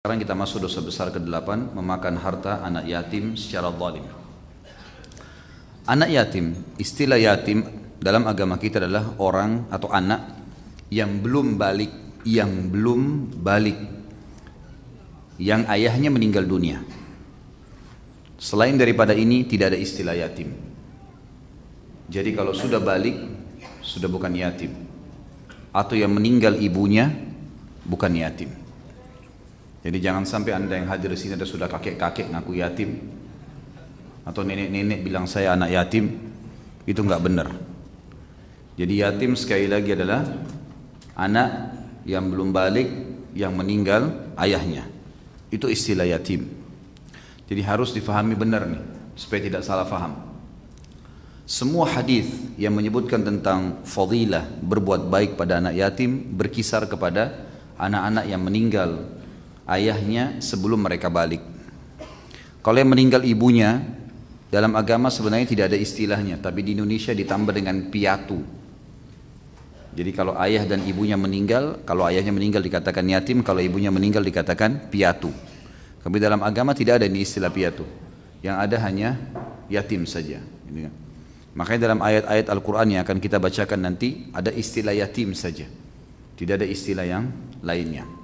Sekarang kita masuk dosa besar ke-8 Memakan harta anak yatim secara zalim. Anak yatim, istilah yatim dalam agama kita adalah orang atau anak yang belum balik Yang belum balik. Yang ayahnya meninggal dunia. Selain daripada ini tidak ada istilah yatim. Jadi kalau sudah balik Sudah bukan yatim. Atau yang meninggal ibunya Bukan yatim jadi jangan sampai anda yang hadir di sini ada sudah kakek-kakek ngaku yatim atau nenek-nenek bilang saya anak yatim itu nggak benar. Jadi yatim sekali lagi adalah anak yang belum balik yang meninggal ayahnya. Itu istilah yatim. Jadi harus difahami benar nih supaya tidak salah faham. Semua hadis yang menyebutkan tentang fadilah berbuat baik pada anak yatim berkisar kepada anak-anak yang meninggal ayahnya sebelum mereka balik. Kalau yang meninggal ibunya, dalam agama sebenarnya tidak ada istilahnya, tapi di Indonesia ditambah dengan piatu. Jadi kalau ayah dan ibunya meninggal, kalau ayahnya meninggal dikatakan yatim, kalau ibunya meninggal dikatakan piatu. Tapi dalam agama tidak ada ini istilah piatu. Yang ada hanya yatim saja. Makanya dalam ayat-ayat Al-Quran yang akan kita bacakan nanti ada istilah yatim saja. Tidak ada istilah yang lainnya.